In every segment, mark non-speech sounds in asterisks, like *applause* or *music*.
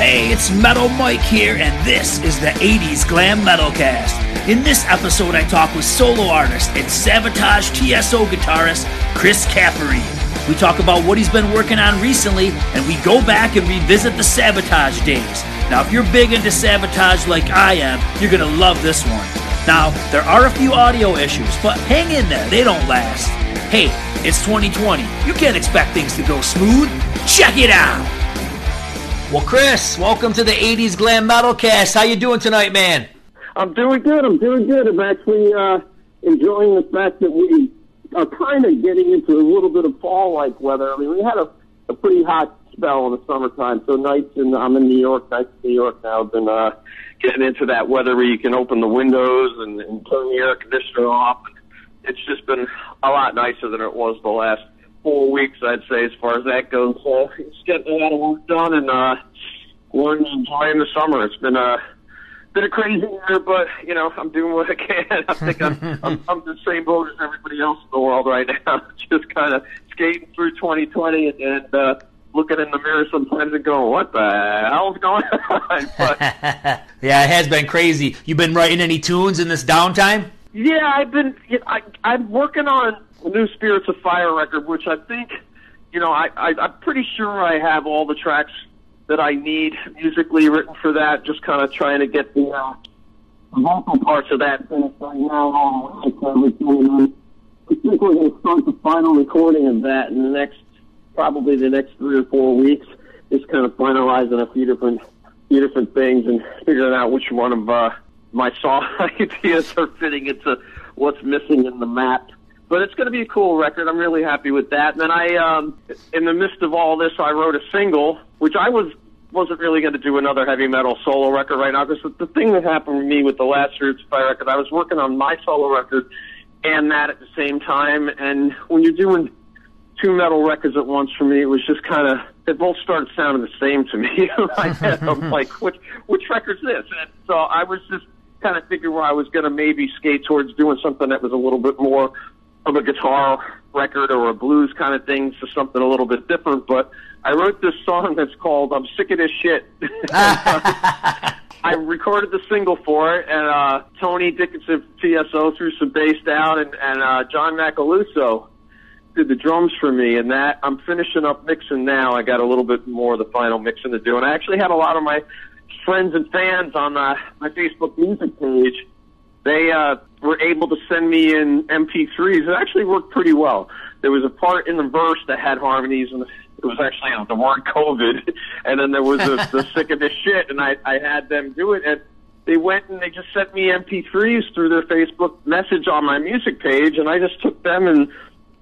Hey, it's Metal Mike here, and this is the 80s Glam Metal Cast. In this episode, I talk with solo artist and Savatage TSO guitarist Chris Caffery. We talk about what he's been working on recently, and we go back and revisit the Savatage days. Now, if you're big into Savatage like I am, you're gonna love this one. Now, there are a few audio issues, but hang in there, they don't last. Hey, it's 2020. You can't expect things to go smooth. Check it out! Well, Chris, welcome to the 80s Glam Metal Cast. How you doing tonight, man? I'm doing good. I'm doing good. I'm actually uh, enjoying the fact that we are kind of getting into a little bit of fall-like weather. I mean, we had a, a pretty hot spell in the summertime. So nights in I'm in New York. Nights in New York now have been uh, getting into that weather where you can open the windows and, and turn the air conditioner off. It's just been a lot nicer than it was the last four weeks, I'd say, as far as that goes. So it's getting a lot of work done, and uh, we're enjoying the summer. It's been a been a crazy year, but you know I'm doing what I can. *laughs* I think I'm I'm, I'm the same boat as everybody else in the world right now, *laughs* just kind of skating through 2020 and. and uh, looking in the mirror sometimes and going, "What the hell's going *laughs* on?" but, yeah, it has been crazy. You been writing any tunes in this downtime? Yeah, I've been. I, I'm working on new Spirits of Fire record, which I think, you know, I, I I'm pretty sure I have all the tracks that I need musically written for that. Just kind of trying to get the uh, vocal parts of that finished right now. I think we're going to start the final recording of that in the next probably the next three or four weeks, just kind of finalizing a few different few different things and figuring out which one of uh, my song *laughs* ideas are fitting into what's missing in the map. But it's going to be a cool record. I'm really happy with that. And then I, um, in the midst of all this, I wrote a single, which I was wasn't really going to do another heavy metal solo record right now because the thing that happened with me with the last Roots Fire record, I was working on my solo record and that at the same time. And when you're doing two metal records at once for me. It was just kind of they both started sounding the same to me. *laughs* I'm *laughs* like, which which record's this? And so I was just kind of thinking where I was going to maybe skate towards doing something that was a little bit more of a guitar record or a blues kind of thing, so something a little bit different. But I wrote this song that's called "I'm Sick of This Shit." *laughs* I recorded the single for it, and uh, Tony Dickinson from TSO threw some bass down, and, and uh, John Macaluso did the drums for me, and that I'm finishing up mixing now. I got a little bit more of the final mixing to do, and I actually had a lot of my friends and fans on uh, my Facebook music page. They uh, were able to send me in MP3s. It actually worked pretty well. There was a part in the verse that had harmonies, and it was actually the word COVID, *laughs* and then there was a, the *laughs* sick of this shit, and I, I had them do it, and they went and they just sent me MP3s through their Facebook message on my music page, and I just took them and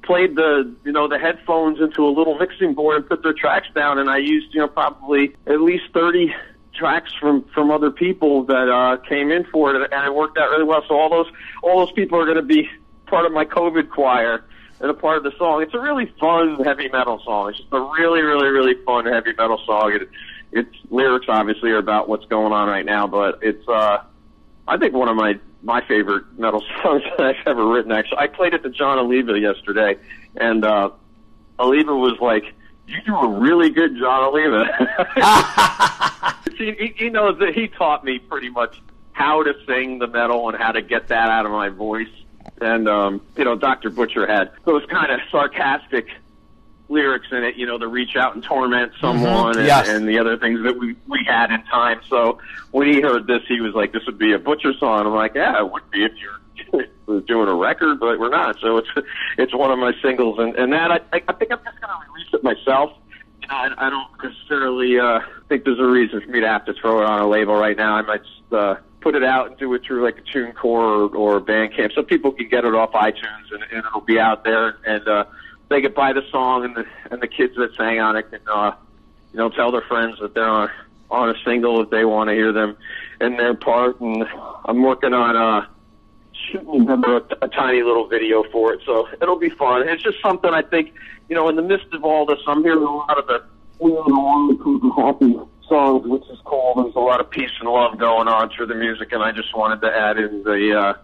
played the you know the headphones into a little mixing board and put their tracks down, and I used you know probably at least thirty tracks from from other people that uh, came in for it, and it worked out really well. So all those all those people are going to be part of my COVID choir and a part of the song. It's a really fun heavy metal song. It's just a really really really fun heavy metal song. It, its lyrics obviously are about what's going on right now, but it's uh, I think one of my my favorite metal *laughs* songs that I've ever written. Actually, I played it to Jon Oliva yesterday, and uh, Oliva was like, "You do a really good Jon Oliva." *laughs* *laughs* he, he knows that he taught me pretty much how to sing the metal and how to get that out of my voice. And um, you know, Dr. Butcher had those kind of sarcastic lyrics in it, you know, to reach out and torment mm-hmm. someone mm-hmm. and, yes. and the other things that we we had in time. So when he heard this, he was like, "This would be a Butcher song." I'm like, "Yeah, it would be if you're *laughs* doing a record, but we're not." So it's it's one of my singles, and and that I I think I'm just gonna release it myself. You know, I, I don't necessarily uh, think there's a reason for me to have to throw it on a label right now. I might just uh, put it out and do it through like a TuneCore or, or Bandcamp, so people can get it off iTunes and, and it'll be out there and. uh they could buy the song and the and the kids that sang on it can uh, you know, tell their friends that they're on, on a single if they want to hear them in their part. And I'm working on uh, shooting them a, a tiny little video for it, so it'll be fun. It's just something I think, you know, in the midst of all this, I'm hearing a lot of the weird, happy songs, which is cool. There's a lot of peace and love going on through the music, and I just wanted to add in the uh,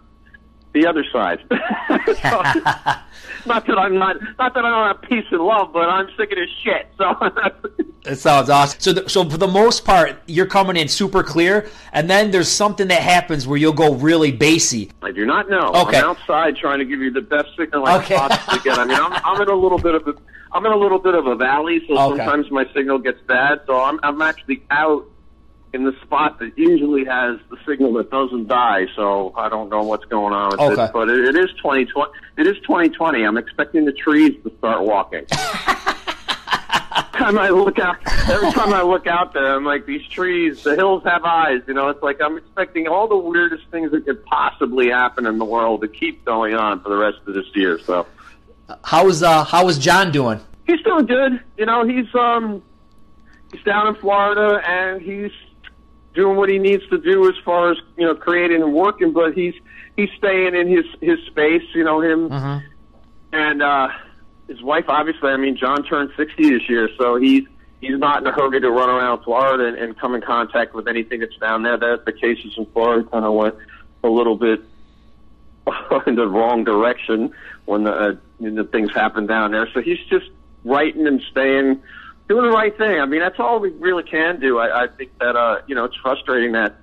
the other side. *laughs* so, *laughs* not that I'm not not that I don't have peace and love, but I'm sick of this shit. So *laughs* it sounds awesome. So, the, so for the most part, you're coming in super clear, and then there's something that happens where you'll go really bassy. I do not know. Okay. I'm outside trying to give you the best signal I Okay. can possibly get. I mean, I'm, I'm in a little bit of a I'm in a little bit of a valley, so Okay. sometimes my signal gets bad. So I'm I'm actually out in the spot that usually has the signal that doesn't die. So I don't know what's going on with Okay. it, but it, it is 2020. It is 2020. I'm expecting the trees to start walking. *laughs* time I look out, every time I look out there, I'm like, these trees, the hills have eyes. You know, it's like I'm expecting all the weirdest things that could possibly happen in the world to keep going on for the rest of this year. So How's uh, how is John doing? he's doing good. You know, he's um, he's down in Florida and he's doing what he needs to do as far as you know creating and working. But he's he's staying in his his space. You know him and uh, his wife. Obviously, I mean, John turned sixty this year, so he's he's not in a hurry to run around Florida and, and come in contact with anything that's down there. That the cases in Florida kind of went a little bit *laughs* in the wrong direction when the, uh, the things happen down there. So he's just writing and staying, doing the right thing. I mean, that's all we really can do. I, I think that uh, you know it's frustrating that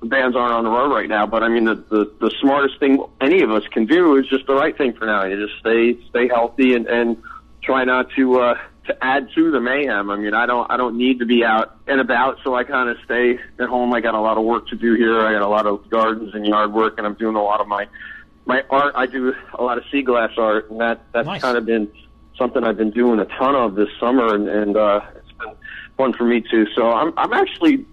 the bands aren't on the road right now. But I mean, the, the the smartest thing any of us can do is just the right thing for now. You just stay stay healthy and and try not to. uh to add to the mayhem. I mean, I don't, I don't need to be out and about, so I kind of stay at home. I got a lot of work to do here. I got a lot of gardens and yard work, and I'm doing a lot of my my art. I do a lot of sea glass art, and that that's Nice. kind of been something I've been doing a ton of this summer, and and uh, it's been fun for me too. So I'm I'm actually.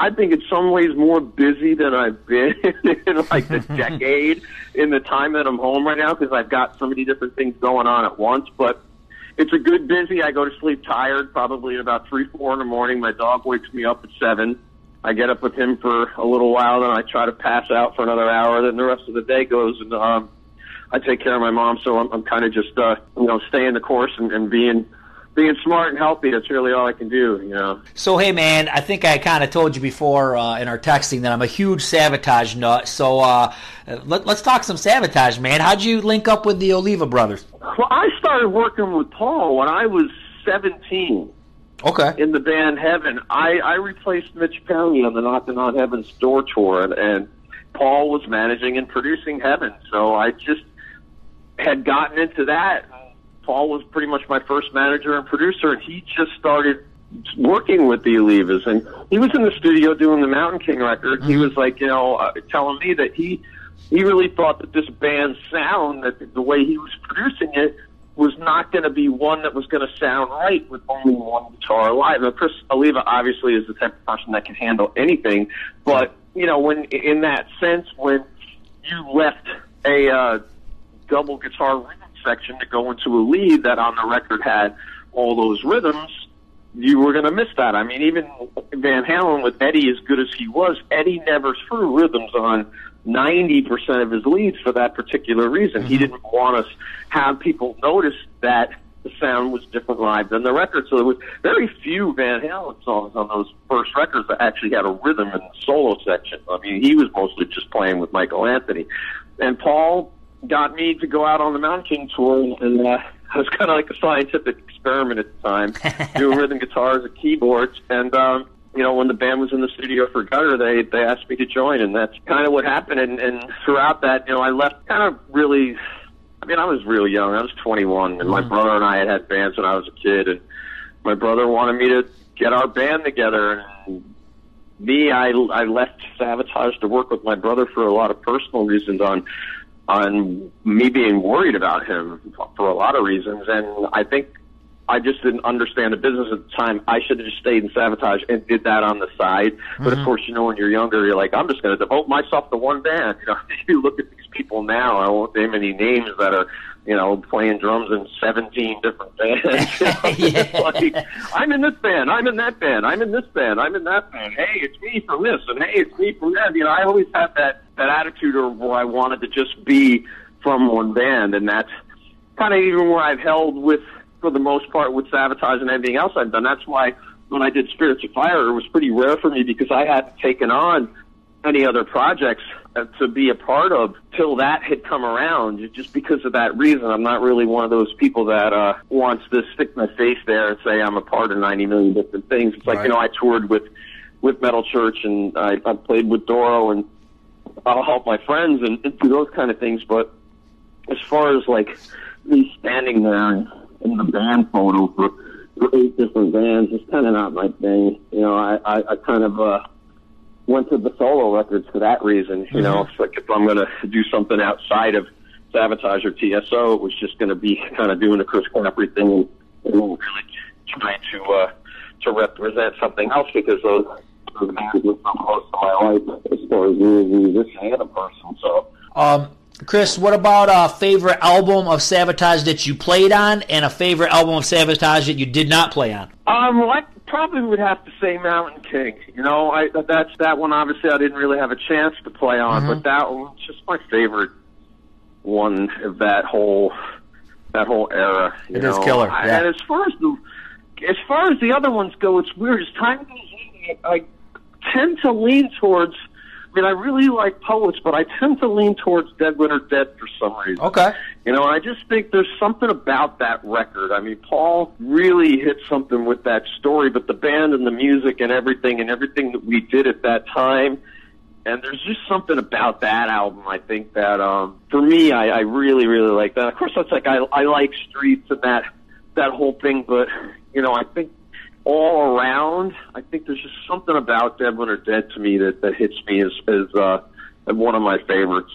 I think in some ways more busy than I've been *laughs* in like the *laughs* decade in the time that I'm home right now because I've got so many different things going on at once. But it's a good busy. I go to sleep tired, probably at about three, four in the morning. My dog wakes me up at seven. I get up with him for a little while, then I try to pass out for another hour. Then the rest of the day goes, and um, I take care of my mom. So I'm, I'm kind of just, uh, you know, staying the course and, and being being smart and healthy. That's really all I can do. You know. So hey man, I think I kind of told you before uh, in our texting that I'm a huge Savatage nut. So uh, let, let's talk some Savatage, man. How'd you link up with the Oliva brothers? Well, I started working with Paul when I was 17 Okay. in the band Heaven. I, I replaced Mitch Perry on the Knocking on Heaven's Door tour, and, and Paul was managing and producing Heaven. So I just had gotten into that. Paul was pretty much my first manager and producer, and he just started working with the Olivas. And he was in the studio doing the Mountain King record. He was like, you know, uh, telling me that he he really thought that this band's sound, that the way he was producing it, was not going to be one that was going to sound right with only one guitar live. Now, Chris Oliva obviously is the type of person that can handle anything, but you know, when in that sense, when you left a uh, double guitar rhythm section to go into a lead that on the record had all those rhythms, you were going to miss that. I mean, even Van Halen with Eddie, as good as he was, Eddie never threw rhythms on 90% of his leads for that particular reason. He didn't want us have people notice that the sound was different live than the record. So there was very few Van Halen songs on those first records that actually had a rhythm in the solo section. I mean, he was mostly just playing with Michael Anthony. And Paul got me to go out on the Mountain King tour, and, and uh, *laughs* I was kind of like a scientific experiment at the time, *laughs* doing rhythm guitars and keyboards. And um, you know, when the band was in the studio for Gutter, they they asked me to join, and that's kind of what happened. And, and throughout that, you know, I left kind of really. I mean, I was really young. I was 21, and my mm-hmm. brother and I had had bands when I was a kid, and my brother wanted me to get our band together. And me, I I left Savatage to work with my brother for a lot of personal reasons on on me being worried about him for a lot of reasons, and I think I just didn't understand the business at the time. I should have just stayed in Savatage and did that on the side. But of mm-hmm. course, you know, when you're younger, you're like, I'm just going to devote myself to one band. *laughs* You know, you look at these people now. I won't name any names that are you know, playing drums in 17 different bands. *laughs* *laughs* yeah. like, I'm in this band, I'm in that band, I'm in this band, I'm in that band. Hey, it's me from this, and hey, it's me from that. You know, I always had that that attitude of where I wanted to just be from one band, and that's kind of even where I've held with, for the most part, with Savatage and anything else I've done. That's why when I did Spirits of Fire, it was pretty rare for me because I hadn't taken on any other projects uh, to be a part of till that had come around. Just because of that reason, I'm not really one of those people that uh, wants to stick my face there and say I'm a part of 90 million different things. It's like right. you know I toured with with Metal Church and I, I played with Doro and I'll help my friends and, and do those kind of things. But as far as like me standing there in the band photo for, for eight different bands, it's kind of not my thing. You know, I I, I kind of uh went to the solo records for that reason. You mm-hmm. know, it's like if I'm going to do something outside of Savatage or TSO, it was just going to be kind of doing the Chris Caffery thing and, and really trying to uh, to represent something else because those those bands were so close to my life as far as me as a and a person. So. Um, Chris, what about a favorite album of Savatage that you played on, and a favorite album of Savatage that you did not play on? Um, well, I probably would have to say Mountain King. You know, I that's that one. Obviously, I didn't really have a chance to play on, mm-hmm. but that one's just my favorite one of that whole that whole era. You it know? is killer. Yeah. And as far as the as far as the other ones go, it's weird. As time goes on, I tend to lean towards mean, I really like poets, but I tend to lean towards Dead Winter Dead for some reason. Okay. You know, I just think there's something about that record. I mean, Paul really hit something with that story, but the band and the music and everything and everything that we did at that time. And there's just something about that album. I think that um, for me, I, I really, really like that. Of course, that's like I, I like Streets and that that whole thing, but you know, I think all around, I think there's just something about Dead Winter Dead to me that, that hits me as, as uh, one of my favorites.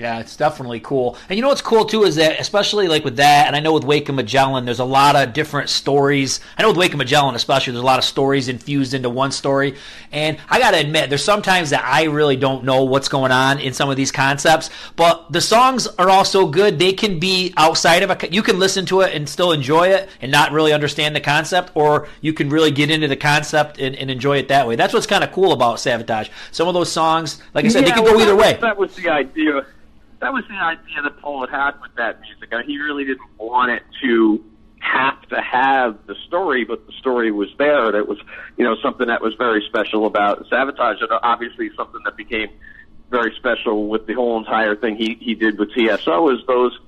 Yeah, it's definitely cool. And you know what's cool too is that, especially like with that, and I know with Wake of Magellan, there's a lot of different stories. I know with Wake of Magellan, especially, there's a lot of stories infused into one story. And I got to admit, there's sometimes that I really don't know what's going on in some of these concepts. But the songs are also good. They can be outside of a. You can listen to it and still enjoy it and not really understand the concept, or you can really get into the concept and, and enjoy it that way. That's what's kind of cool about Savatage. Some of those songs, like I said, yeah, they can well, go either way. That was the idea that was the idea that Paul had had with that music. I mean, he really didn't want it to have to have the story, but the story was there, it was, you know, something that was very special about Savatage, and obviously something that became very special with the whole entire thing he he did with TSO is those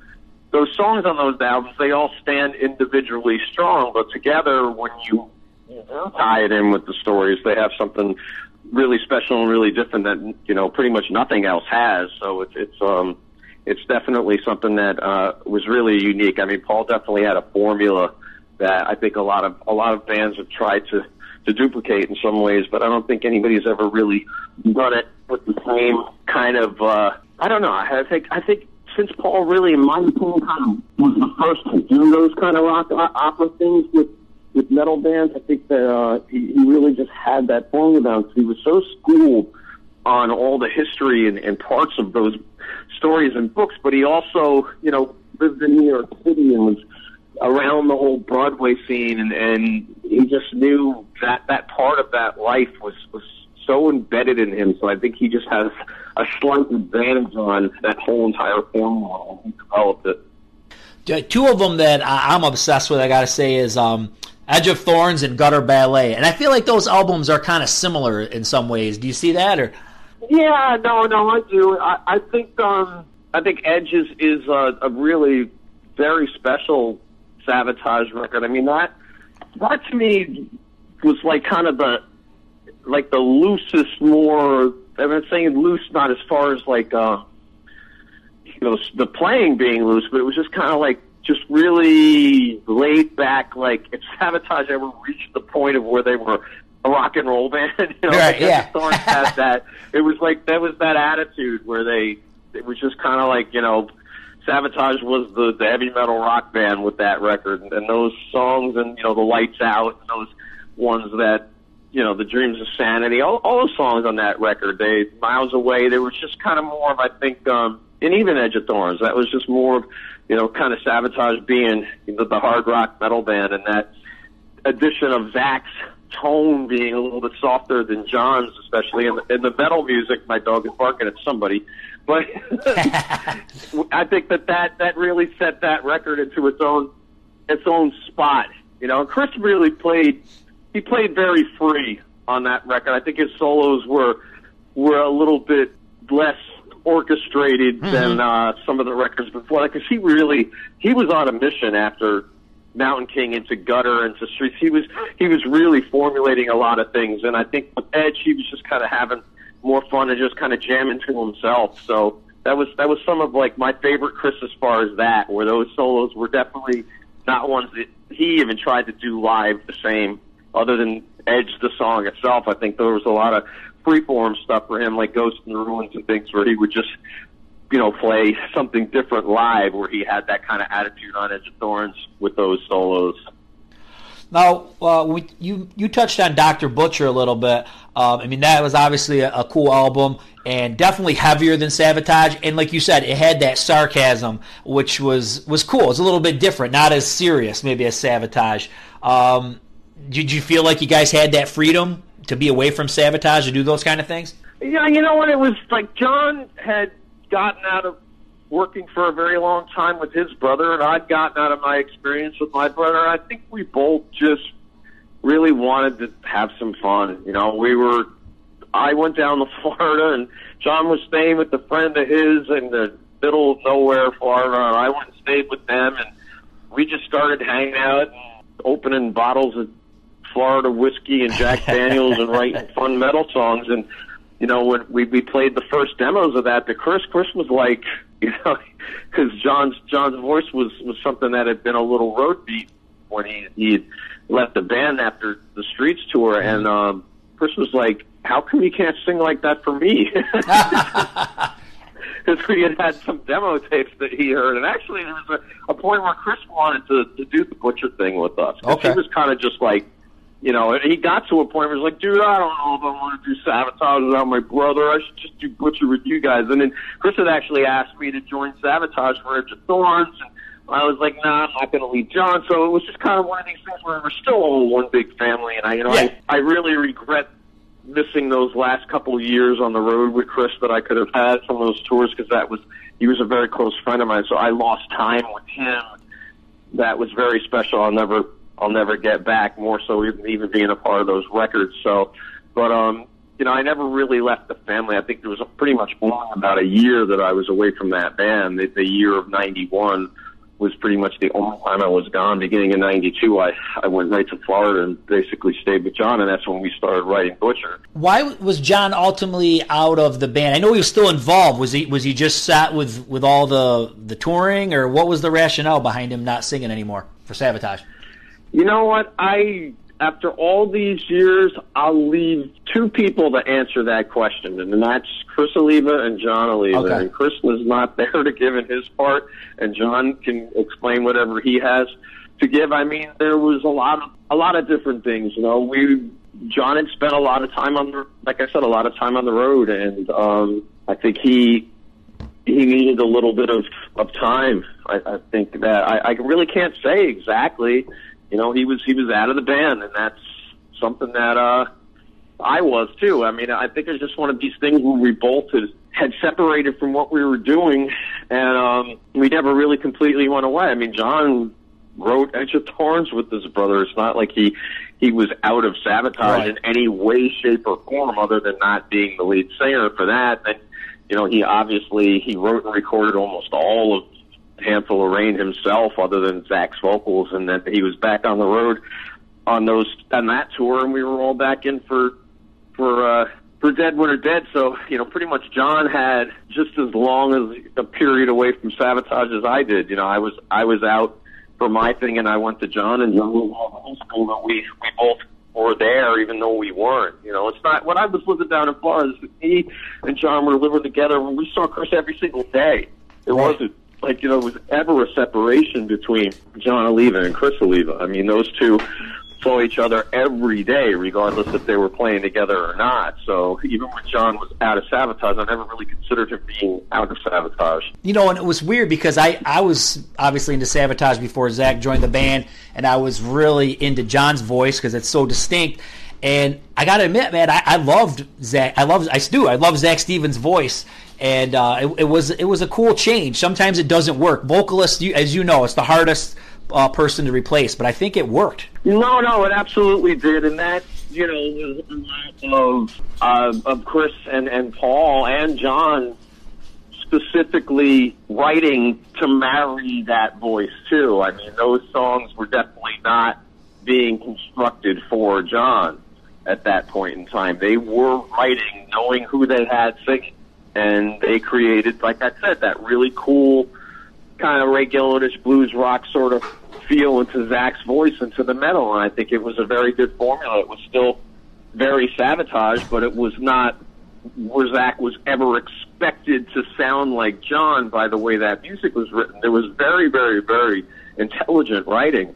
those songs on those albums. They all stand individually strong, but together, when you tie it in with the stories, they have something really special and really different that you know pretty much nothing else has. So it's it's um it's definitely something that uh, was really unique. I mean, Paul definitely had a formula that I think a lot of a lot of bands have tried to to duplicate in some ways, but I don't think anybody's ever really done it with the same kind of. uh I don't know. I think I think since Paul really, in my opinion, kind of was the first to do those kind of rock opera things with with metal bands. I think that uh, he, he really just had that formula down because he was so schooled on all the history and, and parts of those stories and books. But he also, you know, lived in New York City and was around the whole Broadway scene, and, and he just knew that that part of that life was was so embedded in him. So I think he just has a slight advantage on that whole entire formula. He developed it. Two of them that I'm obsessed with, I got to say, is um, Edge of Thorns and Gutter Ballet, and I feel like those albums are kind of similar in some ways. Do you see that, or? Yeah, no, no, I do. I, I think um, I think Edge is is a, a really very special Savatage record. I mean that that to me was like kind of the like the loosest, more. I'm saying loose, not as far as like uh, you know the playing being loose, but it was just kind of like just really laid back. Like if Savatage ever reached the point of where they were a rock and roll band, *laughs* you know, right, yeah. Thorns had *laughs* that. It was like that was that attitude where they it was just kind of like you know. Savatage was the, the heavy metal rock band with that record, and, and those songs, and you know the lights out, and those ones that you know, Degrees of Sanity, all, all the songs on that record, they, Miles Away, they were just kind of more of, I think, um, and even Edge of Thorns, that was just more of, you know, kind of Savatage being the, the hard rock metal band and that addition of Zak's tone being a little bit softer than John's, especially in the, in the metal music. My dog is barking at somebody, but *laughs* I think that, that that really set that record into its own its own spot. You know, Chris really played he played very free on that record. I think his solos were were a little bit less orchestrated mm-hmm. than uh, some of the records before because he really he was on a mission after Mountain King into Gutter into Streets. He was he was really formulating a lot of things, and I think with Edge he was just kind of having more fun and just kind of jamming to himself. So that was that was some of like my favorite Chris as far as that, where those solos were definitely not ones that he even tried to do live the same, other than Edge the song itself. I think there was a lot of freeform stuff for him, like Ghost in the Ruins and things, where he would just you know, play something different live where he had that kind of attitude on Edge of Thorns with those solos. Now, uh, we, you you touched on Doctor Butcher a little bit. Um, I mean, that was obviously a, a, cool album and definitely heavier than Savatage. And like you said, it had that sarcasm, which was was cool. It's a little bit different, not as serious maybe as Savatage. Um, did you feel like you guys had that freedom to be away from Savatage to do those kind of things? Yeah, you know what? It was like John had gotten out of working for a very long time with his brother, and I'd gotten out of my experience with my brother. I think we both just really wanted to have some fun. You know, we were. I went down to *laughs* Florida, and John was staying with a friend of his in the middle of nowhere, Florida. And I went and stayed with them, and we just started hanging out, opening bottles of Florida whiskey and Jack *laughs* Daniels, and writing fun metal songs. And you know, when we we played the first demos of that, the Chris Chris was like, *laughs* you know, because John's John's voice was was something that had been a little road beat when he he left the band after the Streets tour, and um, Chris was like, "How come you can't sing like that for me?" *laughs* Because we had had some demo tapes that he heard, and actually there was a, a point where Chris wanted to to do the Butcher thing with us. Okay. He was kind of just like you know, he got to a point where he's like, dude, I don't know if I want to do Savatage without my brother. I should just do Butcher with you guys. And then Chris had actually asked me to join Savatage for Edge of Thorns, and I was like, nah, I'm not going to leave John. So it was just kind of one of these things where we're still all one big family, and I, you know, yeah. I, I really regret missing those last couple of years on the road with Chris that I could have had some of those tours because that was he was a very close friend of mine. So I lost time with him. That was very special. I'll never I'll never get back. More so, even, even being a part of those records. So, but um, you know, I never really left the family. I think there was pretty much only about a year that I was away from that band. The, the year of '91 was pretty much the only time I was gone. Beginning in '92, I I went right to Florida and basically stayed with John, and that's when we started writing Butcher. Why was John ultimately out of the band? I know he was still involved. Was he was he just sat with with all the the touring, or what was the rationale behind him not singing anymore for Savatage? You know what? I after all these years, I'll leave two people to answer that question, and that's Chris Oliva and Jon Oliva. Okay. And Chris was not *laughs* there to give in his part, and John can explain whatever he has to give. I mean, there was a lot of a lot of different things. You know, we John had spent a lot of time on the, like I said, a lot of time on the road, and um, I think he he needed a little bit of of time. I, I think that I, I really can't say exactly you know, he was he was out of the band, and that's something that uh, I was too. I mean, I think it's just one of these things where we both had, separated from what we were doing, and um, we never really completely went away. I mean, John wrote Edge of Thorns with his brother. It's not like he he was out of Savatage right. in any way, shape, or form, other than not being the lead singer for that. And you know, he obviously he wrote and recorded almost all of handful of rain himself, other than Zak's vocals, and then he was back on the road on those on that tour, and we were all back in for for uh, for Dead Winter Dead. So you know, pretty much John had just as long as a period away from Savatage as I did. You know, I was I was out for my thing, and I went to John, and John was in school, but we we both were there, even though we weren't. You know, it's not when I was living down in Florida. Me and John were living together, and we saw Chris every single day. It right. wasn't like you know, was ever a separation between Jon Oliva and Chris Oliva. I mean, those two saw each other every day, regardless if they were playing together or not. So even when John was out of Savatage, I never really considered him being out of Savatage. You know, and it was weird because I, I was obviously into Savatage before Zak joined the band, and I was really into John's voice because it's so distinct. And I got to admit, man, I, I loved Zak. I love, I do. I love Zak Stevens' voice, and uh, it, it, was it was a cool change. Sometimes it doesn't work. Vocalist, you, as you know, it's the hardest uh, person to replace, but I think it worked. No, no, it absolutely did, and that you know was a lot of uh, of Chris and and Paul and John specifically writing to marry that voice too. I mean, those songs were definitely not being constructed for John at that point in time. They were writing knowing who they had singing, and they created, like I said, that really cool kind of Ray blues rock sort of feel into Zak's voice into the metal, and I think it was a very good formula. It was still very Savatage, but it was not where Zak was ever expected to sound like John by the way that music was written. There was very, very, very intelligent writing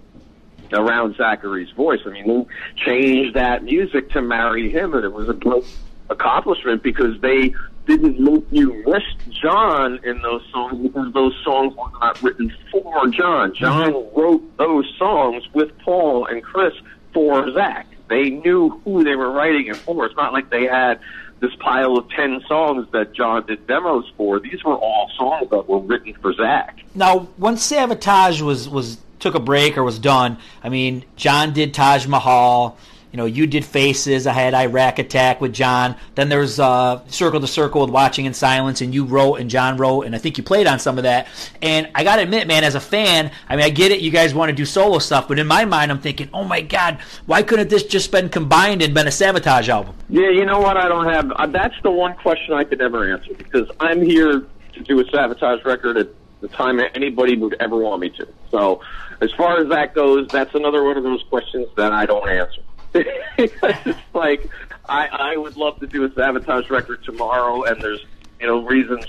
around Zachary's voice. I mean, they changed that music to marry him, and it was a great accomplishment because they didn't make you miss John in those songs because those songs were not written for John. John mm-hmm. wrote those songs with Paul and Chris for Zak. They knew who they were writing it for. It's not like they had this pile of 10 songs that John did demos for. These were all songs that were written for Zak. Now, once Savatage was, was took a break or was done, I mean, John did 'Tage Mahal you know, you did Faces. I had Iraq Attack with John. Then there's uh, Circle II Circle with Watching in Silence, and you wrote and John wrote, and I think you played on some of that. And I got to admit, man, as a fan, I mean, I get it. You guys want to do solo stuff, but in my mind, I'm thinking, oh my God, why couldn't this just been combined and been a Savatage album? Yeah, you know what? I don't have. Uh, that's the one question I could never answer because I'm here to do a Savatage record at the time anybody would ever want me to. So, as far as that goes, that's another one of those questions that I don't answer. *laughs* it's like I I would love to do a Savatage record tomorrow, and there's you know reasons,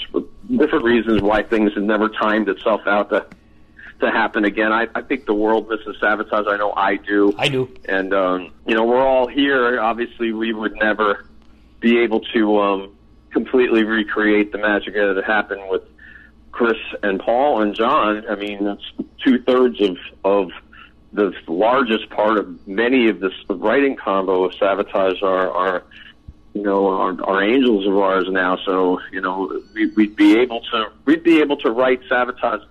different reasons why things have never timed itself out to to happen again. I, I think the world misses Savatage. I know I do. I do. And um, you know, we're all here. Obviously, we would never be able to um, completely recreate the magic that happened with Chris and Paul and John. I mean, that's two thirds of of the largest part of many of this writing combo of Savatage are, are you know, are, are angels of ours now. So, you know, we, we'd be able to, we'd be able to write Savatage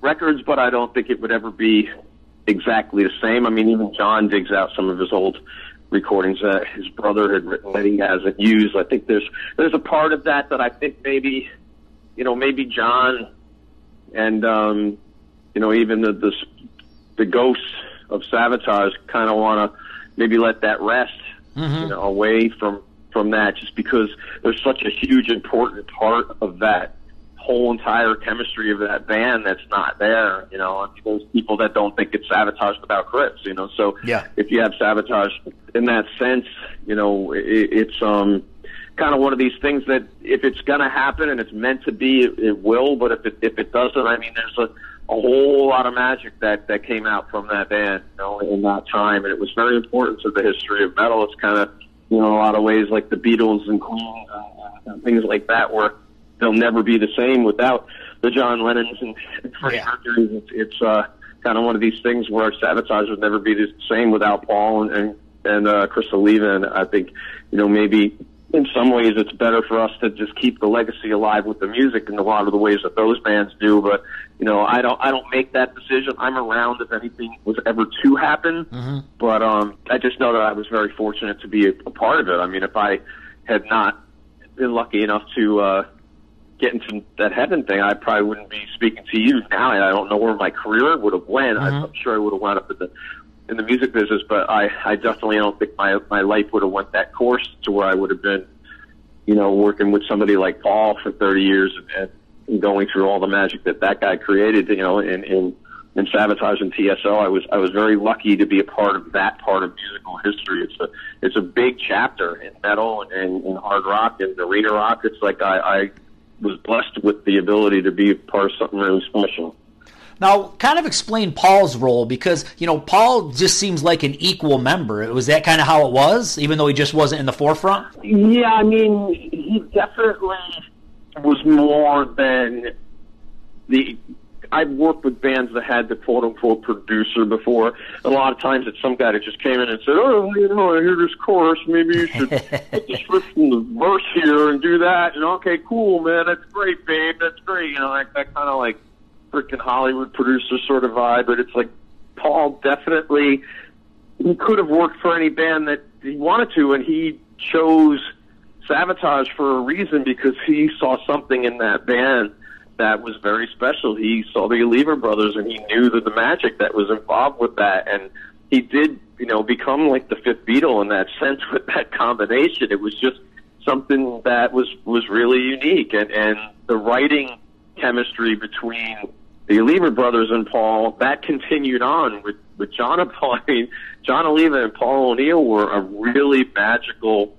records, but I don't think it would ever be exactly the same. I mean, even John digs out some of his old recordings that his brother had written that he hasn't used. I think there's, there's a part of that that I think maybe, you know, maybe John and, um, you know, even the, the the ghosts of Savatage kind of want to maybe let that rest, mm-hmm. you know, away from from that, just because there's such a huge important part of that whole entire chemistry of that band that's not there. You know, those people that don't think it's Savatage without Chris. You know, so yeah. if you have Savatage in that sense, you know, it, it's um kind of one of these things that if it's going to happen and it's meant to be, it, it will. But if it if it doesn't, I mean, there's a a whole lot of magic that that came out from that band, you know, in that time, and it was very important to the history of metal. It's kind of, you know, a lot of ways like the Beatles and Queen and, and things like that, where they'll never be the same without the John Lennons and, and *laughs* Freddie yeah. Mercury. It's, it's uh, kind of one of these things where Savatage would never be the same without Paul and and, and uh, Chris Oliva, and I think, you know, maybe in some ways it's better for us to just keep the legacy alive with the music in a lot of the ways that those bands do but you know i don't i don't make that decision i'm around if anything was ever to happen mm-hmm. but um i just know that i was very fortunate to be a, a part of it i mean if i had not been lucky enough to uh get into that heaven thing i probably wouldn't be speaking to you now and i don't know where my career would have went mm-hmm. i'm sure i would have wound up in the in the music business, but I, I definitely don't think my my life would have went that course to where I would have been, you know, working with somebody like Paul for 30 years and, going through all the magic that that guy created, you know, in in in Savatage and TSO. I was I was very lucky to be a part of that part of musical history. It's a it's a big chapter in metal and, and hard rock and arena rock. It's like I, I was blessed with the ability to be part of something really special. Now, kind of explain Paul's role because you know Paul just seems like an equal member. Was that kind of how it was, even though he just wasn't in the forefront? Yeah, I mean, he definitely was more than the I've worked with bands that had the quote unquote producer before. A lot of times it's some guy that just came in and said, Oh, you know, I hear this chorus, maybe you should put the *laughs* script in the verse here and do that and okay, cool, man, that's great, babe, that's great. You know, like that kinda like freaking Hollywood producer sort of vibe, but it's like Paul definitely he could have worked for any band that he wanted to and he chose Savatage for a reason because he saw something in that band that was very special. He saw the Oliva Brothers and he knew that the magic that was involved with that, and he did, you know, become like the fifth Beatle in that *laughs* sense with that combination. It was just something that was was really unique, and and the writing chemistry between the Oliva Brothers and Paul that continued on with with John and Paul. *laughs* I mean, Jon Oliva and Paul O'Neill were a really magical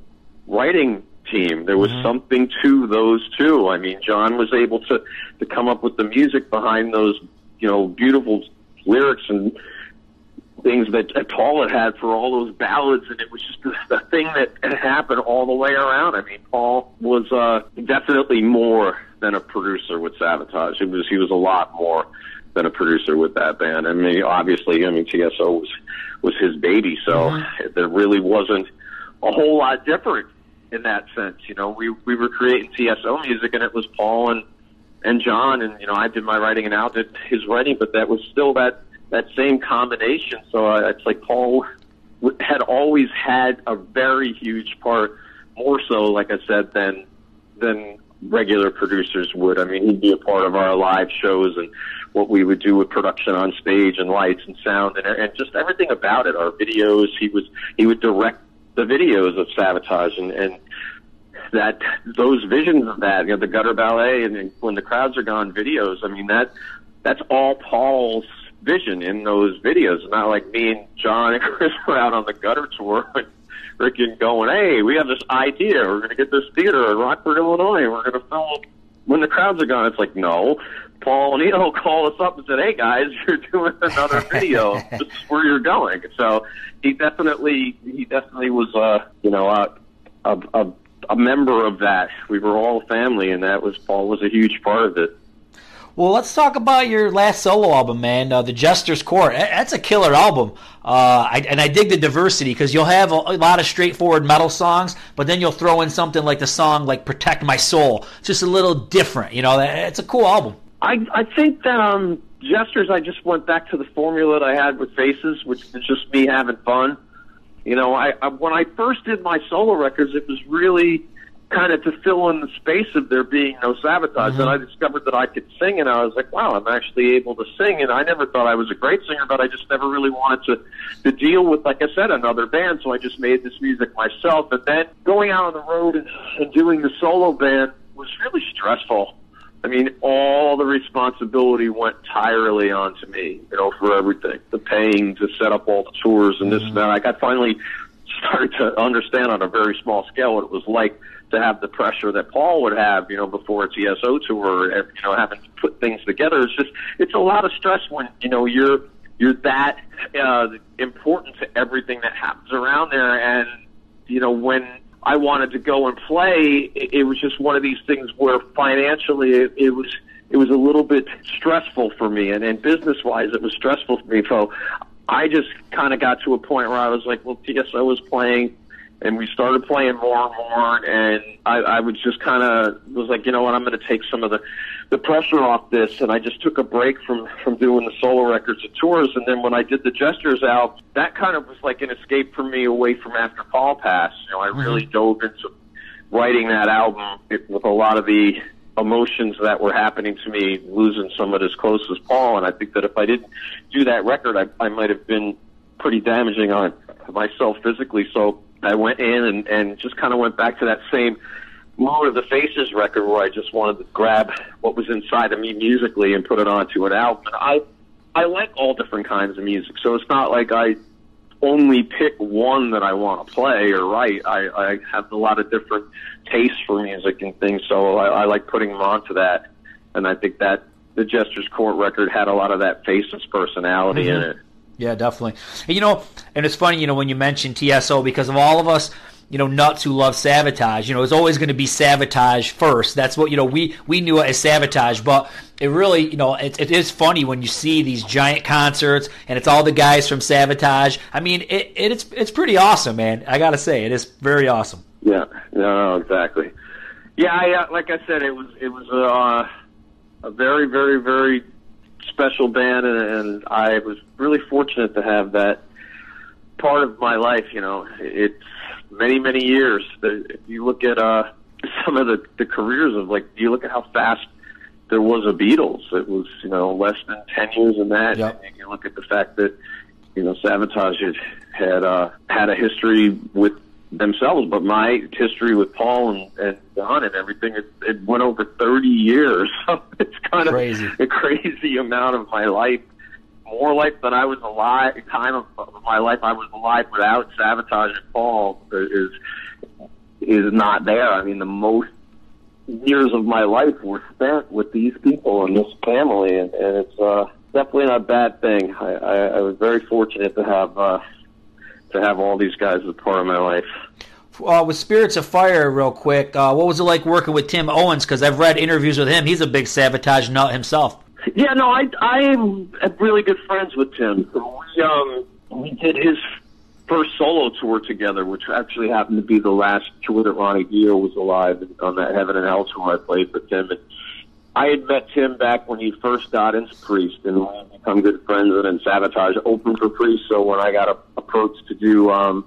writing team. There was mm-hmm. something to those two. I mean, John was able to to come up with the music behind those, you know, beautiful lyrics and things that Paul had had for all those ballads, and it was just the, the thing that had happened all the way around. I mean, Paul was uh, definitely more than a producer with Savatage. It was he was a lot more than a producer with that band. I mean, obviously, I mean, TSO was was his baby, so mm-hmm. there really wasn't a whole lot different in that sense. You know, we we were creating TSO music, and it was Paul and and John, and you know, I did my writing and Al did his writing, but that was still that that same combination. So uh, it's like Paul had always had a very huge part, more so, like I said, than than regular producers would. I mean, he'd be a part of our live shows and what we would do with production on stage and lights and sound and, and just everything about it. Our videos, he was he would direct the videos of Savatage and, and that those visions of that, you know, the gutter ballet and, and when the crowds are gone videos. I mean that that's all Paul's vision in those videos. Not like me and John and Chris *laughs* were out on the gutter tour and freaking going, hey, we have this idea. We're going to get this theater in Rockford, Illinois. We're going to film when the crowds are gone. It's like, no. Paul O'Neill *laughs* called us up and said, "Hey guys, *laughs* you're doing another video. *laughs* this is where you're going." So he definitely, he definitely was, uh, you know, a, a, a, a member of that. We were all family, and that was Paul was a huge part of it. Well, let's talk about your last solo album, man. Uh, the Jester's Court. That's a killer album. Uh, I, and I dig the diversity because you'll have a, a, lot of straightforward metal songs, but then you'll throw in something like the song like "Protect My Soul." It's just a little different, you know. It's a cool album. I I think that um, Jesters. I just went back to the formula that I had with Faces, which is just me having fun. You know, I, I when I first did my solo records, it was really kind of to fill in the space of there being no Savatage. Mm-hmm. And I discovered that I could sing, and I was like, wow, I'm actually able to sing. And I never thought I was a great singer, but I just never really wanted to to deal with, like I said, another band. So I just made this music myself. And then going out on the road and, and doing the solo band was really stressful. I mean, all the responsibility went entirely onto me, you know, for everything. The paying to set up all the tours and this mm-hmm. and that. Like I finally *laughs* started to understand on a very small scale what it was like to have the pressure that Paul would have, you know, before a TSO tour, you know, having to put things together. It's just, it's a lot of stress when, you know, you're, you're that, uh, important to everything that happens around there. And, you know, when I wanted to go and play, it, it was just one of these things where financially it, it was, it was a little bit stressful for me and, and business wise it was stressful for me. So I just kind of got to a point where I was like, well, TSO was playing and we started playing more and more and I, I was just kind of was like, you know what, I'm going to take some of the the pressure off this and I just took a break from from doing the solo records and tours and then when I did the Jester's Court, that kind of was like an escape for me away from after Paul passed. You know, I really mm-hmm. dove into writing that album with a lot of the emotions that were happening to me losing someone as close as Paul and I think that if I didn't do that record I I might have been pretty damaging on myself physically so I went in and, and just kind of went back to that same mood of the Faces record where I just wanted to grab what was inside of me musically and put it onto an album. And I I like all different kinds of music, so it's not like I only pick one that I want to play or write. I, I have a lot of different tastes for music and things, so I, I like putting them onto that. And I think that the Jester's Court record had a lot of that faceless personality mm-hmm. in it. Yeah, definitely. And, you know, and it's funny, you know, when you mention TSO because of all of us you know, nuts who love Savatage. You know, it's always going to be Savatage first. That's what you know. We we knew it as Savatage, but it really, you know, it, it is funny when you see these giant concerts and it's all the guys from Savatage. I mean, it, it it's it's pretty awesome, man. I gotta say, it is very awesome. Yeah, no, exactly. Yeah, I, uh, like I said, it was it was uh, a very very very special band, and, and I was really fortunate to have that part of my life. You know, it's many many years. If you look at uh, *laughs* some of the the careers of like, you look at how fast there was a Beatles. It was you know less than ten years in that. Yep. And you look at the fact that you know Savatage had had, uh, had a history with themselves, but my history with Paul and, and Don and everything, it, it went over 30 years. *laughs* So it's kind crazy. of a crazy amount of my life more life than I was alive, time of, of my life I was alive without Savatage and Paul is is not there. I mean, the most years of my life were spent with these people and this family, and, and it's uh, definitely not a bad thing. I, I, I was very fortunate to have uh, to have all these guys as part of my life. Uh, with Spirits of Fire, real quick, uh, what was it like working with Tim Owens? Because I've read interviews with him; he's a big Savatage nut himself. Yeah, no, I I am really good friends with Tim. We um we did his first solo tour together, which actually happened to be the last tour that Ronnie Dio was alive on that Heaven and Hell tour I played with Tim. And I had met Tim back when he first got into Priest, and we become good friends. And then Savatage opened for Priest, so when I got a, approached to do um,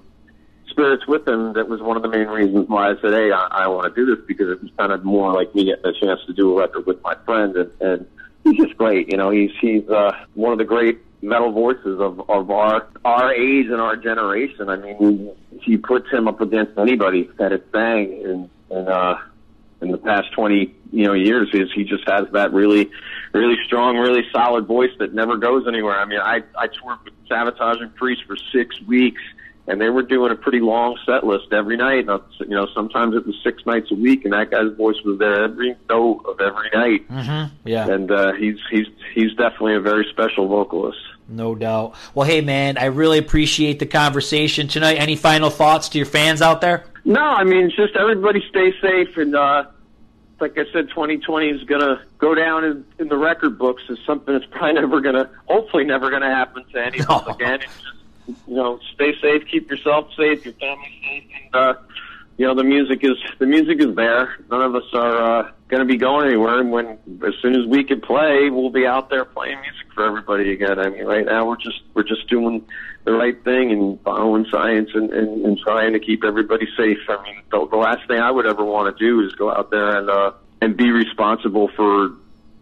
Spirits with him, that was one of the main reasons why I said, "Hey, I, I want to do this," because it was kind of more like me getting a chance to do a record with my friend, and, and he's just great. You know, he's he's uh, one of the great metal voices of of our our age and our generation. I mean, he puts him up against anybody that has sang and in uh, in the past twenty you know years. Is he just has that really really strong, really solid voice that never goes anywhere. I mean, I I toured with Savatage and Priest for six weeks and they were doing a pretty long set list every night. And, you know, sometimes it was six nights a week, and that guy's voice was there every note of every night. Mm-hmm. Yeah, and uh, he's he's he's definitely a very special vocalist. No doubt. Well, hey man, I really appreciate the conversation tonight. Any final thoughts to your fans out there? No, I mean, just everybody stay safe and. uh like I said, 2020 is going to go down in, in the record books as something that's probably *laughs* never going to, hopefully never going to happen to any of us no. again. It's just you know, stay safe, keep yourself safe, your family safe, and uh, you know the music is the music is there. None of us are uh, going to be going anywhere. And when as soon as we can play, we'll be out there playing music for everybody again. I mean, right now we're just we're just doing the right thing and following science and, and, and trying to keep everybody safe. I mean, the, the last thing I would ever want to do is go out there and uh, and be responsible for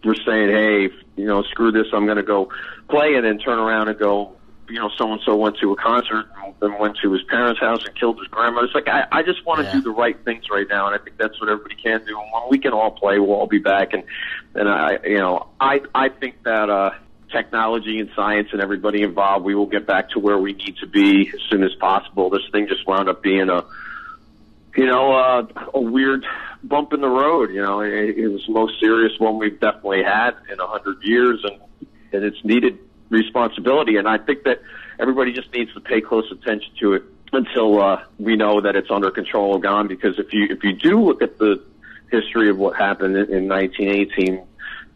for saying, hey, you know, screw this, I'm going to go play, and then turn around and go, you know, so and so went to a concert and then went to his parents' house and killed his grandmother. It's like I, I just want to yeah. do the right things right now, and I think that's what everybody can do. And when we can all play, we'll all be back. And and I, you know, I I think that uh, technology and science and everybody involved, we will get back to where we need to be as soon as possible. This thing just wound up being a, you know, uh, a weird bump in the road. You know, it, it was the most serious one we've definitely had in a hundred years, and and it's needed responsibility. And I think that everybody just needs to pay close attention to it until uh, we know that it's under control or gone. Because if you if you do look at the history of what happened in, in 1918,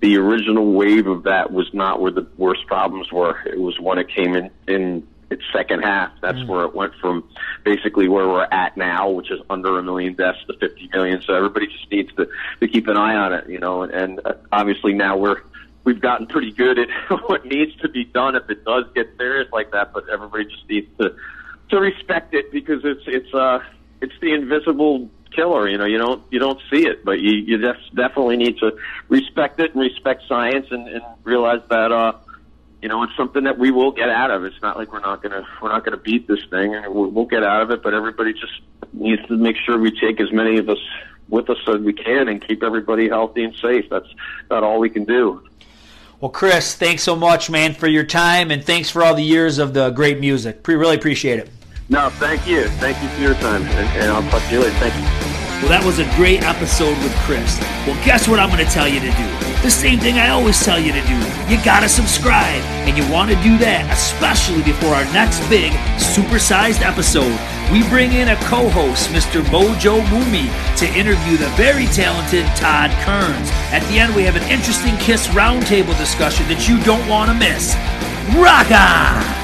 the original wave of that was not where the worst problems were. It was when it came in in its second half. That's mm. where it went from basically where we're at now, which is under a million deaths to 50 million. So everybody just needs to to keep an eye on it, you know. And, and uh, obviously now we're we've gotten pretty good at *laughs* what needs to be done if it does get serious like that. But everybody just needs to to respect it because it's it's uh it's the invisible killer. You know, you don't you don't see it, but you you def- definitely need to respect it and respect science and, and realize that uh you know it's something that we will get out of. It's not like we're not gonna we're not gonna beat this thing, and we'll, get out of it. But everybody just needs to make sure we take as many of us with us as we can and keep everybody healthy and safe. That's about all we can do. Well, Chris, thanks so much, man, for your time, and thanks for all the years of the great music. Pre- really appreciate it. No, thank you. Thank you for your time, and, and I'll talk to you later. Thank you. Well, that was a great episode with Chris. Well, guess what I'm going to tell you to do? The same thing I always tell you to do. You got to subscribe. And you want to do that, especially before our next big supersized episode. We bring in a co host, Mr. Mojo Mumi, to interview the very talented Todd Kerns. At the end, we have an interesting Kiss roundtable discussion that you don't want to miss. Rock on!